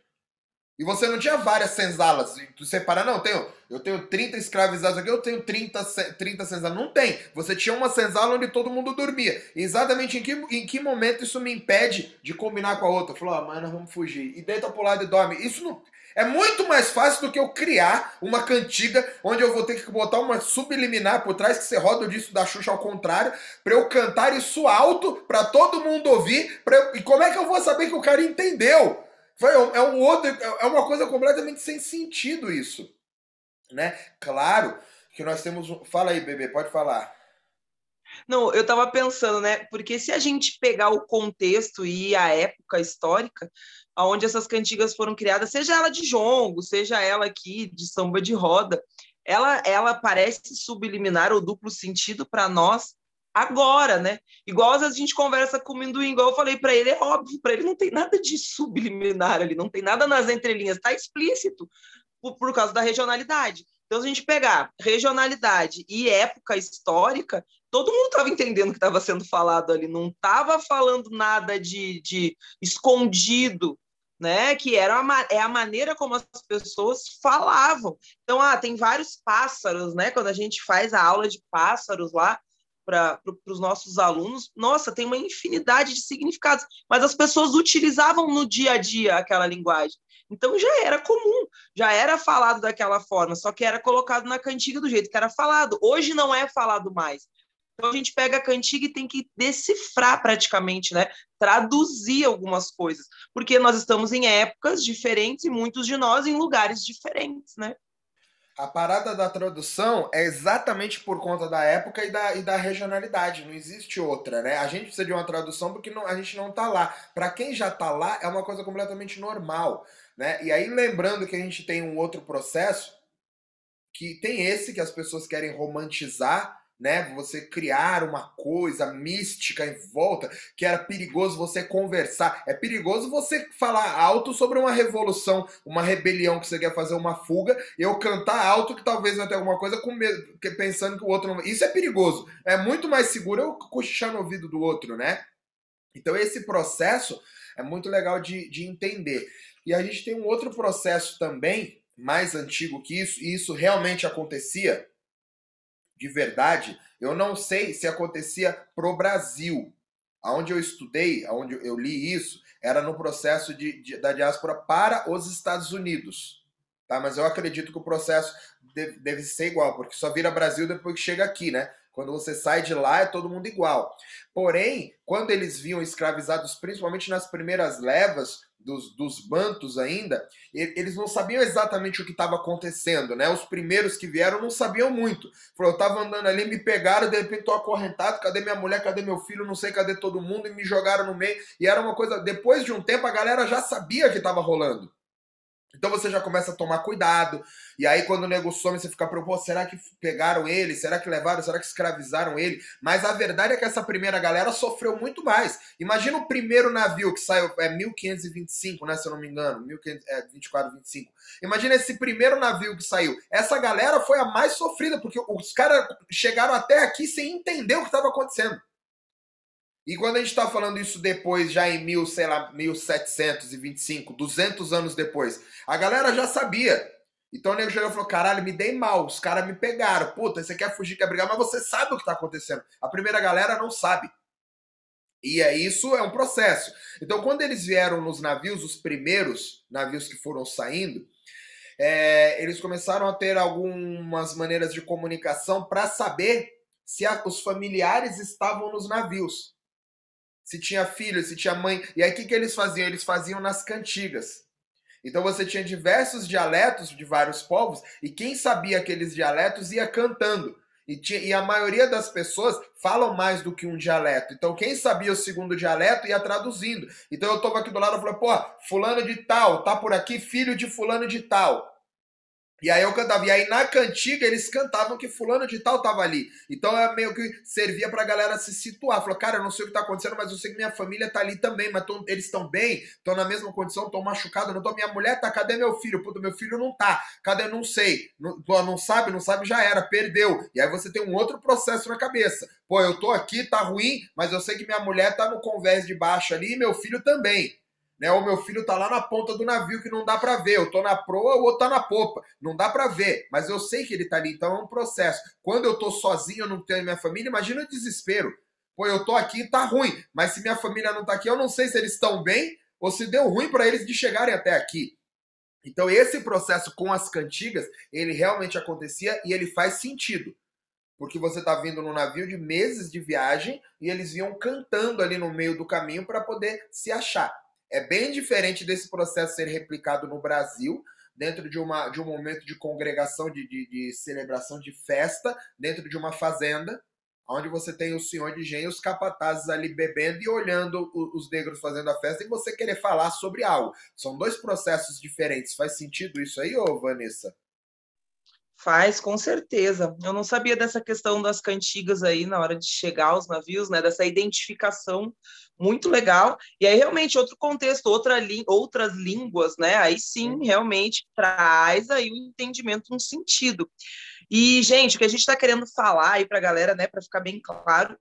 A: E você não tinha várias senzalas. Tu separa, não, eu tenho, eu tenho 30 escravizados aqui, eu tenho 30, 30 senzalas. Não tem. Você tinha uma senzala onde todo mundo dormia. exatamente em que, em que momento isso me impede de combinar com a outra? Falou, ah, mas nós vamos fugir. E deita pro lado e dorme. Isso não. É muito mais fácil do que eu criar uma cantiga onde eu vou ter que botar uma subliminar por trás que você roda o disco da Xuxa ao contrário, para eu cantar isso alto para todo mundo ouvir. Eu... E como é que eu vou saber que o cara entendeu? É um outro, é uma coisa completamente sem sentido isso, né? Claro que nós temos, fala aí, bebê, pode falar.
B: Não, eu estava pensando, né? Porque se a gente pegar o contexto e a época histórica, onde essas cantigas foram criadas, seja ela de jongo, seja ela aqui de samba de roda, ela, ela parece subliminar ou duplo sentido para nós agora, né? Igual às vezes a gente conversa com o Minduim, igual eu falei para ele, é óbvio, para ele não tem nada de subliminar ali, não tem nada nas entrelinhas, está explícito por, por causa da regionalidade. Então, se a gente pegar regionalidade e época histórica, todo mundo estava entendendo o que estava sendo falado ali, não estava falando nada de, de escondido né? Que era a, é a maneira como as pessoas falavam. Então, ah, tem vários pássaros, né? Quando a gente faz a aula de pássaros lá para os nossos alunos, nossa, tem uma infinidade de significados, mas as pessoas utilizavam no dia a dia aquela linguagem. Então já era comum, já era falado daquela forma, só que era colocado na cantiga do jeito que era falado. Hoje não é falado mais. Então a gente pega a cantiga e tem que decifrar praticamente, né? Traduzir algumas coisas, porque nós estamos em épocas diferentes e muitos de nós em lugares diferentes, né?
A: A parada da tradução é exatamente por conta da época e da, e da regionalidade, não existe outra, né? A gente precisa de uma tradução porque não, a gente não tá lá. Para quem já tá lá, é uma coisa completamente normal, né? E aí lembrando que a gente tem um outro processo que tem esse que as pessoas querem romantizar, né? Você criar uma coisa mística em volta, que era perigoso você conversar. É perigoso você falar alto sobre uma revolução, uma rebelião que você quer fazer uma fuga, eu cantar alto que talvez vai ter alguma coisa com medo, pensando que o outro não. Isso é perigoso. É muito mais seguro eu cochichar no ouvido do outro, né? Então esse processo é muito legal de, de entender. E a gente tem um outro processo também, mais antigo que isso, e isso realmente acontecia de verdade, eu não sei se acontecia pro Brasil. Aonde eu estudei, aonde eu li isso, era no processo de, de, da diáspora para os Estados Unidos. Tá? Mas eu acredito que o processo deve, deve ser igual, porque só vira Brasil depois que chega aqui, né? Quando você sai de lá, é todo mundo igual. Porém, quando eles vinham escravizados, principalmente nas primeiras levas, dos, dos bantos ainda, eles não sabiam exatamente o que estava acontecendo, né? Os primeiros que vieram não sabiam muito. Falou, eu tava andando ali, me pegaram, de repente tô acorrentado, cadê minha mulher, cadê meu filho, não sei cadê todo mundo, e me jogaram no meio. E era uma coisa, depois de um tempo a galera já sabia que estava rolando. Então você já começa a tomar cuidado. E aí, quando o nego some, você fica preocupado: será que pegaram ele? Será que levaram? Será que escravizaram ele? Mas a verdade é que essa primeira galera sofreu muito mais. Imagina o primeiro navio que saiu, é 1525, né? Se eu não me engano, 1524, 25. É, Imagina esse primeiro navio que saiu. Essa galera foi a mais sofrida, porque os caras chegaram até aqui sem entender o que estava acontecendo. E quando a gente está falando isso depois, já em mil, sei lá, 1725, 200 anos depois, a galera já sabia. Então o nego chegou e falou: caralho, me dei mal, os caras me pegaram. Puta, você quer fugir, quer brigar, mas você sabe o que está acontecendo. A primeira galera não sabe. E é isso, é um processo. Então, quando eles vieram nos navios, os primeiros navios que foram saindo, é, eles começaram a ter algumas maneiras de comunicação para saber se a, os familiares estavam nos navios se tinha filho, se tinha mãe. E aí o que, que eles faziam? Eles faziam nas cantigas. Então você tinha diversos dialetos de vários povos, e quem sabia aqueles dialetos ia cantando. E, tinha, e, a maioria das pessoas falam mais do que um dialeto. Então, quem sabia o segundo dialeto ia traduzindo. Então, eu estava aqui do lado e falei, pô, fulano de tal, tá por aqui, filho de fulano de tal. E aí eu cantava. E aí na cantiga eles cantavam que fulano de tal tava ali. Então é meio que servia pra galera se situar. Falou, cara, eu não sei o que tá acontecendo, mas eu sei que minha família tá ali também. Mas tão, eles estão bem, estão na mesma condição, estão machucados. Não tô. Minha mulher tá, cadê meu filho? Puta, meu filho não tá. Cadê? Não sei. Não, não sabe, não sabe, já era, perdeu. E aí você tem um outro processo na cabeça. Pô, eu tô aqui, tá ruim, mas eu sei que minha mulher tá no convés de baixo ali e meu filho também né? O meu filho tá lá na ponta do navio que não dá para ver. Eu tô na proa, o outro tá na popa. Não dá para ver, mas eu sei que ele tá ali, então é um processo. Quando eu tô sozinho, eu não tenho minha família, imagina o desespero. Pô, eu tô aqui, tá ruim, mas se minha família não tá aqui, eu não sei se eles estão bem ou se deu ruim para eles de chegarem até aqui. Então esse processo com as cantigas, ele realmente acontecia e ele faz sentido. Porque você tá vindo num navio de meses de viagem e eles iam cantando ali no meio do caminho para poder se achar. É bem diferente desse processo ser replicado no Brasil, dentro de, uma, de um momento de congregação, de, de, de celebração, de festa, dentro de uma fazenda, onde você tem o senhor de engenho, os capatazes ali bebendo e olhando os negros fazendo a festa e você querer falar sobre algo. São dois processos diferentes. Faz sentido isso aí, ô Vanessa?
B: Faz, com certeza. Eu não sabia dessa questão das cantigas aí na hora de chegar aos navios, né? Dessa identificação muito legal. E aí, realmente, outro contexto, outra outras línguas, né? Aí sim, realmente traz aí o entendimento, um sentido. E, gente, o que a gente está querendo falar aí para a galera, né, para ficar bem claro,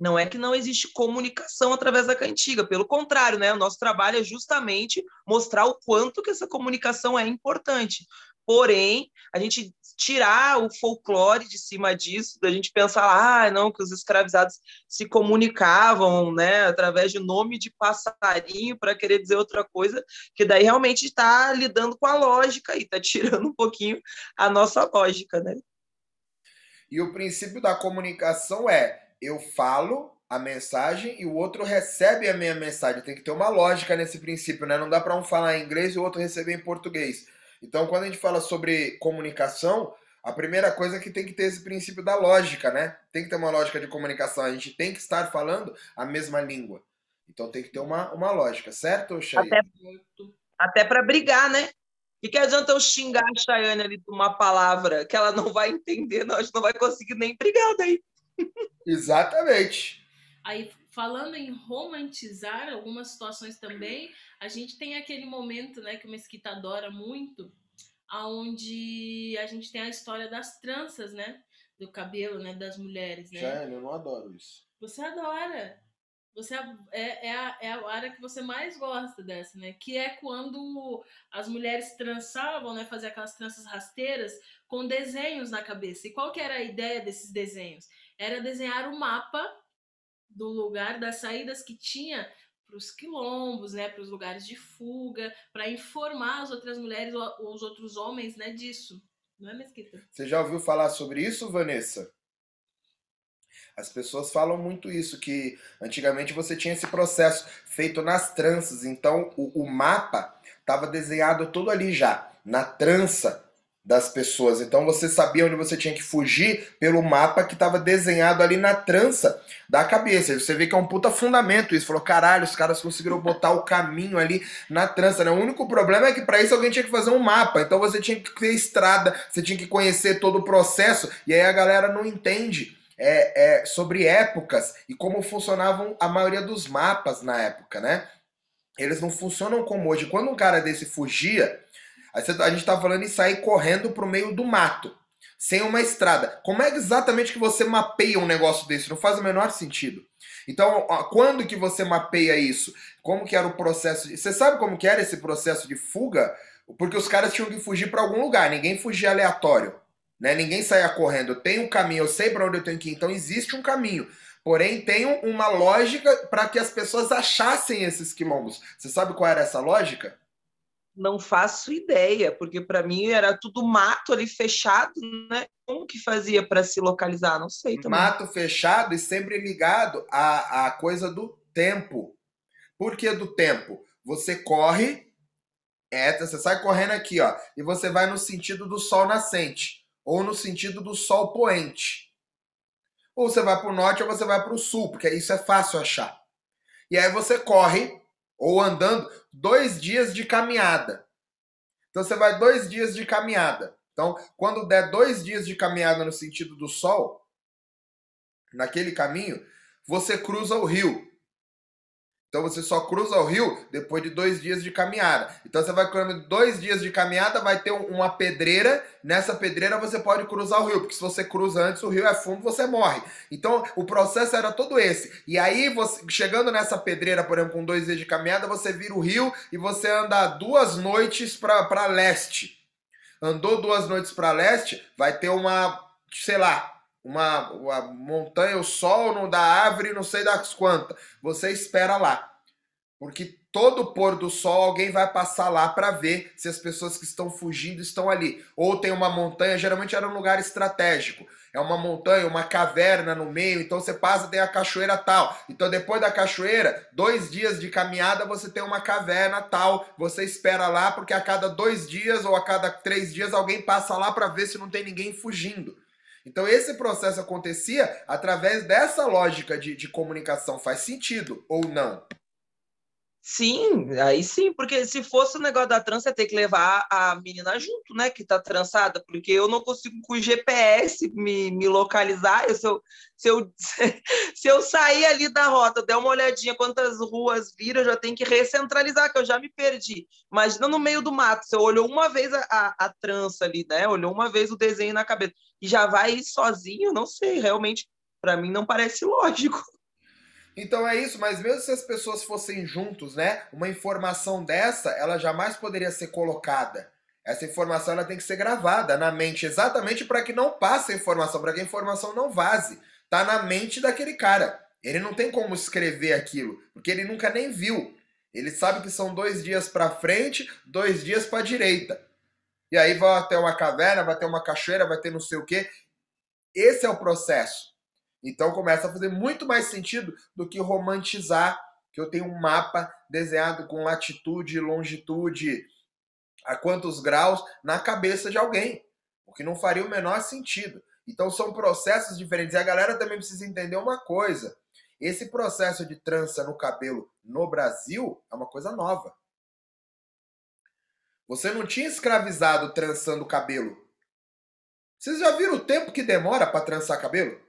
B: Não é que não existe comunicação através da cantiga, pelo contrário, né? O nosso trabalho é justamente mostrar o quanto que essa comunicação é importante. Porém, a gente tirar o folclore de cima disso, da gente pensar, ah, não, que os escravizados se comunicavam, né, através de nome de passarinho para querer dizer outra coisa, que daí realmente está lidando com a lógica e está tirando um pouquinho a nossa lógica, né?
A: E o princípio da comunicação é eu falo a mensagem e o outro recebe a minha mensagem. Tem que ter uma lógica nesse princípio, né? Não dá para um falar em inglês e o outro receber em português. Então, quando a gente fala sobre comunicação, a primeira coisa é que tem que ter esse princípio da lógica, né? Tem que ter uma lógica de comunicação. A gente tem que estar falando a mesma língua. Então tem que ter uma, uma lógica, certo, Chay?
B: Até, até para brigar, né? O que, que adianta eu xingar a Chayane ali de uma palavra que ela não vai entender, nós não vai conseguir nem brigar daí.
A: Exatamente.
C: Aí, falando em romantizar algumas situações também, a gente tem aquele momento, né, que o Mesquita adora muito, aonde a gente tem a história das tranças, né, do cabelo, né, das mulheres, né?
A: Jane, eu não adoro isso.
C: Você adora. Você é, é, a, é a área que você mais gosta dessa, né? Que é quando as mulheres trançavam, né? Fazer aquelas tranças rasteiras com desenhos na cabeça. E qual que era a ideia desses desenhos? Era desenhar o um mapa do lugar, das saídas que tinha para os quilombos, né, para os lugares de fuga, para informar as outras mulheres ou os outros homens, né, disso. Não é, Mesquita?
A: Você já ouviu falar sobre isso, Vanessa? As pessoas falam muito isso, que antigamente você tinha esse processo feito nas tranças, então o, o mapa estava desenhado todo ali já, na trança das pessoas. Então você sabia onde você tinha que fugir pelo mapa que estava desenhado ali na trança da cabeça. Você vê que é um puta fundamento isso. Falou, caralho, os caras conseguiram botar o caminho ali na trança. Né? O único problema é que para isso alguém tinha que fazer um mapa. Então você tinha que ter estrada, você tinha que conhecer todo o processo. E aí a galera não entende. É, é, sobre épocas e como funcionavam a maioria dos mapas na época, né? Eles não funcionam como hoje. Quando um cara desse fugia, a gente tá falando em sair correndo pro meio do mato, sem uma estrada. Como é exatamente que você mapeia um negócio desse? Não faz o menor sentido. Então, quando que você mapeia isso? Como que era o processo? De... Você sabe como que era esse processo de fuga? Porque os caras tinham que fugir para algum lugar. Ninguém fugia aleatório, né? Ninguém saía correndo. Tenho um caminho, eu sei para onde eu tenho que ir. Então existe um caminho. Porém, tem uma lógica para que as pessoas achassem esses quilombos. Você sabe qual era essa lógica?
B: Não faço ideia, porque para mim era tudo mato ali fechado, né? Como que fazia para se localizar? Não sei também.
A: Mato fechado e sempre ligado à, à coisa do tempo. Por que do tempo? Você corre, é, você sai correndo aqui, ó, e você vai no sentido do sol nascente ou no sentido do sol poente. Ou você vai para o norte ou você vai para o sul, porque isso é fácil achar. E aí você corre ou andando dois dias de caminhada. Então você vai dois dias de caminhada. Então, quando der dois dias de caminhada no sentido do sol, naquele caminho, você cruza o rio. Então você só cruza o rio depois de dois dias de caminhada. Então você vai correndo dois dias de caminhada, vai ter uma pedreira. Nessa pedreira você pode cruzar o rio, porque se você cruza antes, o rio é fundo, você morre. Então o processo era todo esse. E aí, você, chegando nessa pedreira, por exemplo, com dois dias de caminhada, você vira o rio e você anda duas noites para leste. Andou duas noites para leste, vai ter uma, sei lá, uma, uma montanha, o sol não dá árvore, não sei das quantas. Você espera lá. Porque todo pôr do sol alguém vai passar lá para ver se as pessoas que estão fugindo estão ali. Ou tem uma montanha, geralmente era um lugar estratégico. É uma montanha, uma caverna no meio, então você passa, tem a cachoeira tal. Então depois da cachoeira, dois dias de caminhada, você tem uma caverna tal. Você espera lá, porque a cada dois dias ou a cada três dias alguém passa lá para ver se não tem ninguém fugindo. Então esse processo acontecia através dessa lógica de, de comunicação. Faz sentido ou não?
B: Sim, aí sim, porque se fosse o negócio da trança, ia ter que levar a menina junto, né, que tá trançada, porque eu não consigo com o GPS me, me localizar. Eu, se, eu, se, eu, se eu sair ali da rota, der uma olhadinha quantas ruas viram, eu já tenho que recentralizar, que eu já me perdi. Imagina no meio do mato, você olhou uma vez a, a, a trança ali, né, olhou uma vez o desenho na cabeça, e já vai sozinho, não sei, realmente, para mim não parece lógico.
A: Então é isso, mas mesmo se as pessoas fossem juntos, né? Uma informação dessa, ela jamais poderia ser colocada. Essa informação ela tem que ser gravada na mente, exatamente para que não passe a informação, para que a informação não vaze. Tá na mente daquele cara. Ele não tem como escrever aquilo, porque ele nunca nem viu. Ele sabe que são dois dias para frente, dois dias para direita. E aí vai ter uma caverna, vai ter uma cachoeira, vai ter não sei o quê. Esse é o processo. Então começa a fazer muito mais sentido do que romantizar que eu tenho um mapa desenhado com latitude e longitude a quantos graus na cabeça de alguém, o que não faria o menor sentido. Então são processos diferentes. E a galera também precisa entender uma coisa. Esse processo de trança no cabelo no Brasil é uma coisa nova. Você não tinha escravizado trançando cabelo. Vocês já viram o tempo que demora para trançar cabelo?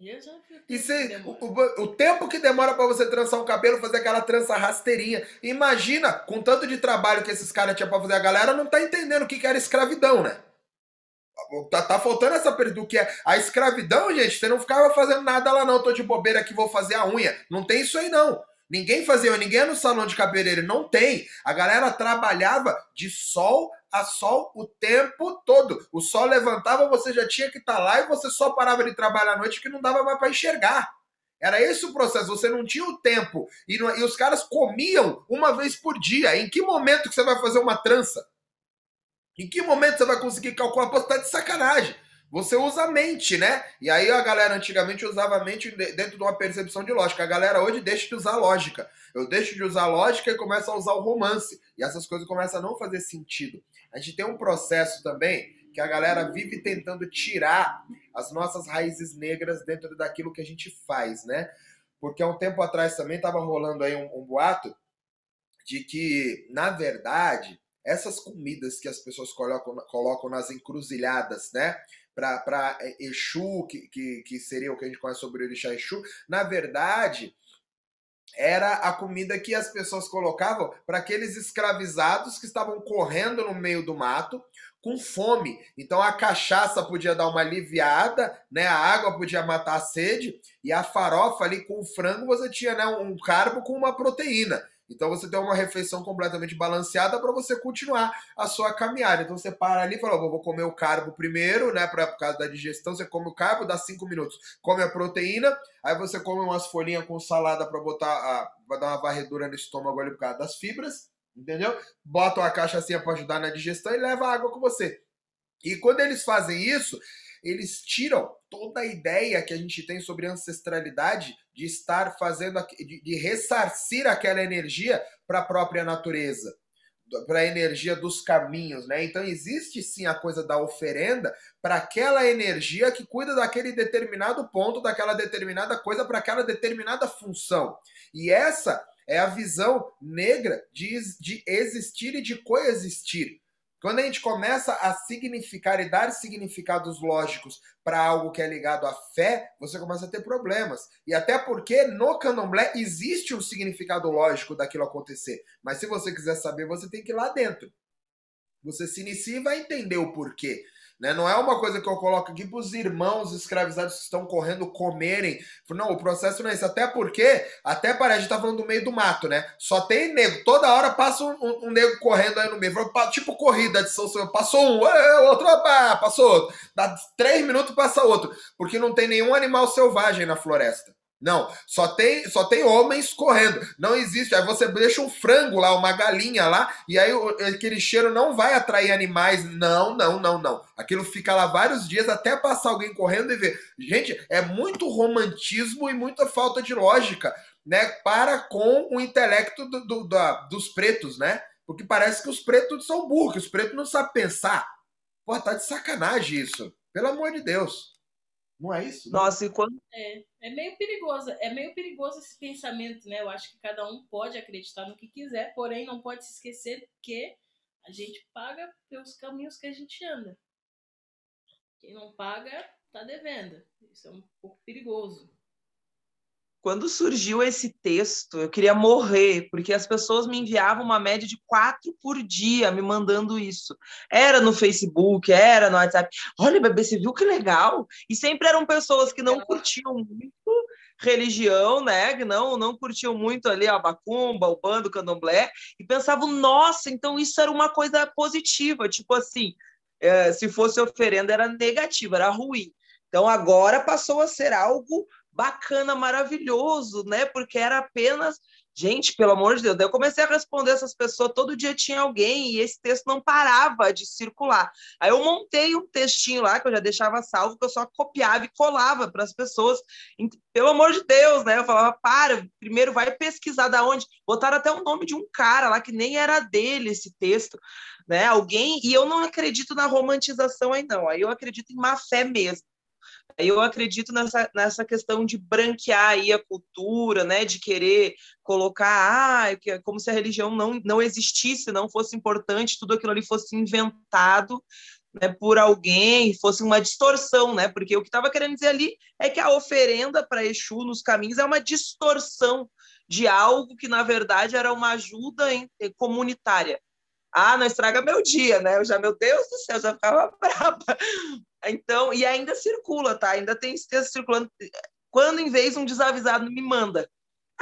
C: Eu já
A: E você, o, o, o tempo que demora para você trançar um cabelo, fazer aquela trança rasteirinha. Imagina, com tanto de trabalho que esses caras tinham para fazer, a galera não tá entendendo o que, que era escravidão, né? Tá, tá faltando essa pergunta do que é a escravidão, gente. Você não ficava fazendo nada lá, não. Tô de bobeira aqui, vou fazer a unha. Não tem isso aí, não. Ninguém fazia, ninguém ia no salão de cabeleireiro. Não tem. A galera trabalhava de sol a sol o tempo todo. O sol levantava, você já tinha que estar tá lá e você só parava de trabalhar à noite que não dava mais para enxergar. Era esse o processo, você não tinha o tempo. E, não, e os caras comiam uma vez por dia. Em que momento que você vai fazer uma trança? Em que momento você vai conseguir calcular? Pô, você tá de sacanagem. Você usa a mente, né? E aí a galera antigamente usava a mente dentro de uma percepção de lógica. A galera hoje deixa de usar lógica. Eu deixo de usar lógica e começo a usar o romance. E essas coisas começam a não fazer sentido. A gente tem um processo também que a galera vive tentando tirar as nossas raízes negras dentro daquilo que a gente faz, né? Porque há um tempo atrás também estava rolando aí um, um boato de que, na verdade, essas comidas que as pessoas colocam, colocam nas encruzilhadas, né? Para Exu, que, que, que seria o que a gente conhece sobre o Orixá Exu, na verdade, era a comida que as pessoas colocavam para aqueles escravizados que estavam correndo no meio do mato com fome. Então a cachaça podia dar uma aliviada, né? A água podia matar a sede e a farofa ali com o frango você tinha né, um carbo com uma proteína. Então você tem uma refeição completamente balanceada para você continuar a sua caminhada. Então você para ali e fala: vou comer o carbo primeiro, né? Pra, por causa da digestão, você come o carbo, dá cinco minutos, come a proteína, aí você come umas folhinhas com salada para botar a, pra dar uma varredura no estômago ali por causa das fibras, entendeu? Bota uma cachaçinha para ajudar na digestão e leva água com você. E quando eles fazem isso, eles tiram toda a ideia que a gente tem sobre ancestralidade de estar fazendo, de, de ressarcir aquela energia para a própria natureza, para a energia dos caminhos, né? Então existe sim a coisa da oferenda para aquela energia que cuida daquele determinado ponto, daquela determinada coisa, para aquela determinada função. E essa é a visão negra de, de existir e de coexistir. Quando a gente começa a significar e dar significados lógicos para algo que é ligado à fé, você começa a ter problemas. E até porque no candomblé existe um significado lógico daquilo acontecer. Mas se você quiser saber, você tem que ir lá dentro. Você se inicia e vai entender o porquê. Né? Não é uma coisa que eu coloco aqui para os irmãos escravizados que estão correndo comerem. Não, o processo não é isso. Até porque, até parece, a gente tá falando do meio do mato, né? Só tem nego. Toda hora passa um, um, um correndo aí no meio. Tipo corrida de São Silvio. Passou um, outro, opa, passou outro. Dá três minutos, passa outro. Porque não tem nenhum animal selvagem na floresta. Não, só tem, só tem homens correndo. Não existe. Aí você deixa um frango lá, uma galinha lá, e aí aquele cheiro não vai atrair animais. Não, não, não, não. Aquilo fica lá vários dias até passar alguém correndo e ver. Gente, é muito romantismo e muita falta de lógica, né? Para com o intelecto do, do, da, dos pretos, né? Porque parece que os pretos são burros, os pretos não sabem pensar. Pô, tá de sacanagem isso. Pelo amor de Deus. Não é isso?
B: Nossa, e quando.
C: É, é meio perigoso. É meio perigoso esse pensamento, né? Eu acho que cada um pode acreditar no que quiser, porém não pode se esquecer que a gente paga pelos caminhos que a gente anda. Quem não paga, tá devendo. Isso é um pouco perigoso.
B: Quando surgiu esse texto, eu queria morrer, porque as pessoas me enviavam uma média de quatro por dia me mandando isso. Era no Facebook, era no WhatsApp. Olha, bebê, você viu que legal? E sempre eram pessoas que não curtiam muito religião, né? Que não, não curtiam muito ali a bacumba, o bando, o candomblé, e pensavam, nossa, então isso era uma coisa positiva, tipo assim, é, se fosse oferenda era negativa, era ruim. Então agora passou a ser algo bacana, maravilhoso, né? Porque era apenas Gente, pelo amor de Deus, daí eu comecei a responder essas pessoas, todo dia tinha alguém e esse texto não parava de circular. Aí eu montei um textinho lá que eu já deixava salvo, que eu só copiava e colava para as pessoas. Pelo amor de Deus, né? Eu falava, para, primeiro vai pesquisar da onde. Botaram até o nome de um cara lá que nem era dele esse texto, né? Alguém, e eu não acredito na romantização aí não. Aí eu acredito em má fé mesmo. Eu acredito nessa, nessa questão de branquear aí a cultura, né, de querer colocar, ah, como se a religião não, não existisse, não fosse importante, tudo aquilo ali fosse inventado né, por alguém, fosse uma distorção, né? Porque o que estava querendo dizer ali é que a oferenda para Exu nos caminhos é uma distorção de algo que, na verdade, era uma ajuda comunitária. Ah, não estraga meu dia, né? Eu já, meu Deus do céu, já ficava brava. Então, e ainda circula, tá? Ainda tem circulando. Quando, em vez, um desavisado me manda.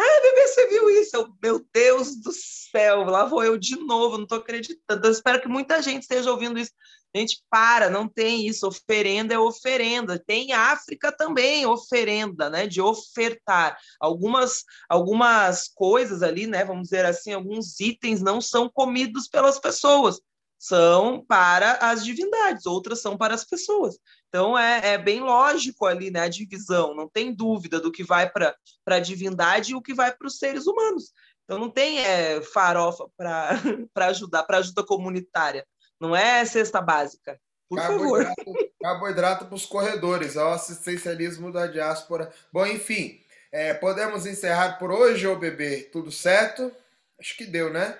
B: Ah, bebê, você viu isso? Eu, meu Deus do céu, lá vou eu de novo, não estou acreditando. Eu espero que muita gente esteja ouvindo isso. Gente, para, não tem isso. Oferenda é oferenda. Tem África também, oferenda, né? De ofertar. Algumas, algumas coisas ali, né? Vamos dizer assim, alguns itens não são comidos pelas pessoas são para as divindades, outras são para as pessoas. Então é, é bem lógico ali né, a divisão, não tem dúvida do que vai para a divindade e o que vai para os seres humanos. Então não tem é, farofa para ajudar, para ajuda comunitária. Não é cesta básica. Por
A: carboidrato, favor. Carboidrato para os corredores, o assistencialismo da diáspora. Bom, enfim, é, podemos encerrar por hoje, ô bebê? Tudo certo? Acho que deu, né?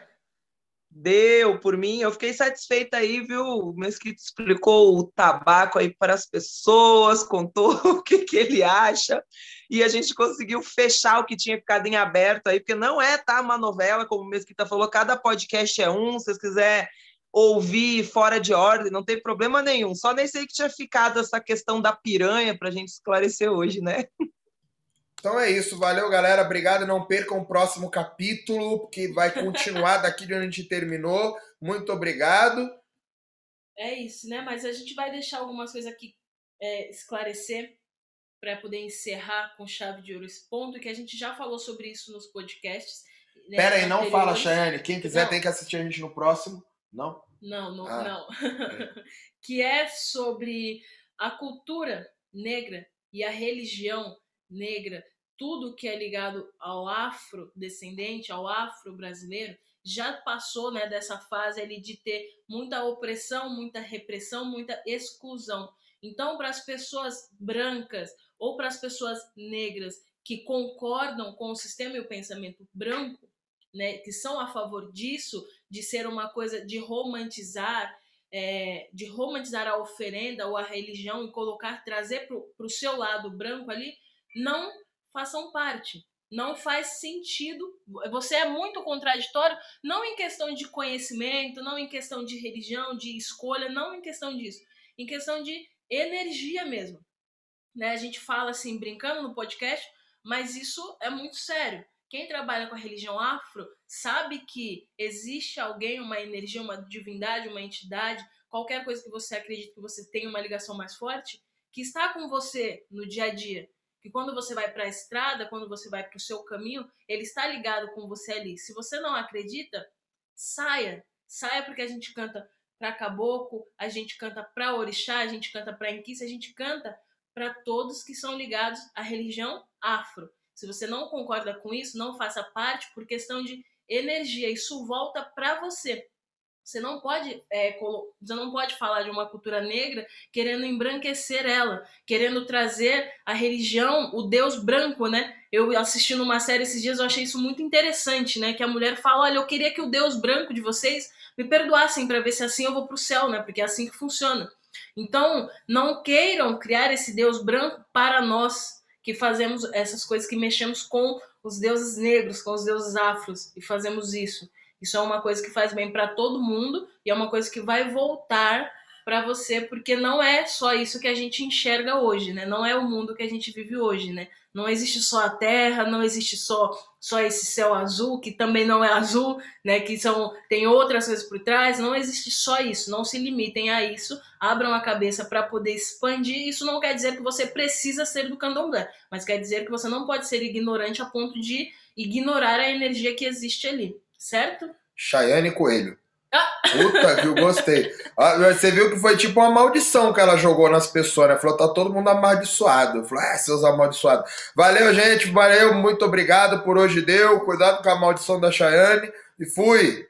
B: Deu, por mim, eu fiquei satisfeita aí, viu? O Mesquita explicou o tabaco aí para as pessoas, contou o que, que ele acha, e a gente conseguiu fechar o que tinha ficado em aberto aí, porque não é tá, uma novela, como o Mesquita falou, cada podcast é um, se vocês quiserem ouvir fora de ordem, não tem problema nenhum. Só nem sei que tinha ficado essa questão da piranha para a gente esclarecer hoje, né?
A: Então é isso, valeu galera, obrigado. Não percam o próximo capítulo, que vai continuar daqui de onde a gente terminou. Muito obrigado.
C: É isso, né? Mas a gente vai deixar algumas coisas aqui é, esclarecer para poder encerrar com chave de ouro esse ponto, que a gente já falou sobre isso nos podcasts.
A: Né, Pera aí, não fala, Chayane. Quem quiser não. tem que assistir a gente no próximo. Não?
C: Não, não, ah. não. que é sobre a cultura negra e a religião negra, tudo que é ligado ao afrodescendente, ao afro-brasileiro, já passou né, dessa fase ali de ter muita opressão, muita repressão, muita exclusão. Então, para as pessoas brancas ou para as pessoas negras que concordam com o sistema e o pensamento branco, né, que são a favor disso, de ser uma coisa de romantizar, é, de romantizar a oferenda ou a religião e colocar, trazer para o seu lado branco ali, não façam parte. Não faz sentido. Você é muito contraditório, não em questão de conhecimento, não em questão de religião, de escolha, não em questão disso. Em questão de energia mesmo. Né? A gente fala assim, brincando no podcast, mas isso é muito sério. Quem trabalha com a religião afro sabe que existe alguém, uma energia, uma divindade, uma entidade, qualquer coisa que você acredite que você tem uma ligação mais forte, que está com você no dia a dia que quando você vai para a estrada, quando você vai para o seu caminho, ele está ligado com você ali. Se você não acredita, saia. Saia porque a gente canta para caboclo, a gente canta para orixá, a gente canta para inquice, a gente canta para todos que são ligados à religião afro. Se você não concorda com isso, não faça parte por questão de energia. Isso volta para você. Você não pode é, você não pode falar de uma cultura negra querendo embranquecer ela, querendo trazer a religião, o Deus branco, né? Eu assistindo uma série esses dias, eu achei isso muito interessante, né? Que a mulher fala: olha, eu queria que o Deus branco de vocês me perdoassem para ver se assim eu vou para o céu, né? Porque é assim que funciona. Então, não queiram criar esse Deus branco para nós que fazemos essas coisas, que mexemos com os deuses negros, com os deuses afros e fazemos isso. Isso é uma coisa que faz bem para todo mundo e é uma coisa que vai voltar para você, porque não é só isso que a gente enxerga hoje, né? Não é o mundo que a gente vive hoje, né? Não existe só a Terra, não existe só só esse céu azul que também não é azul, né? Que são tem outras coisas por trás. Não existe só isso. Não se limitem a isso. Abram a cabeça para poder expandir. Isso não quer dizer que você precisa ser do candomblé, mas quer dizer que você não pode ser ignorante a ponto de ignorar a energia que existe ali, certo?
A: Chayane Coelho. Puta que eu gostei. Ah, você viu que foi tipo uma maldição que ela jogou nas pessoas, né? Falou, tá todo mundo amaldiçoado. Falou, ah, seus amaldiçoados. Valeu, gente. Valeu, muito obrigado por hoje deu. Cuidado com a maldição da Chayane. E fui.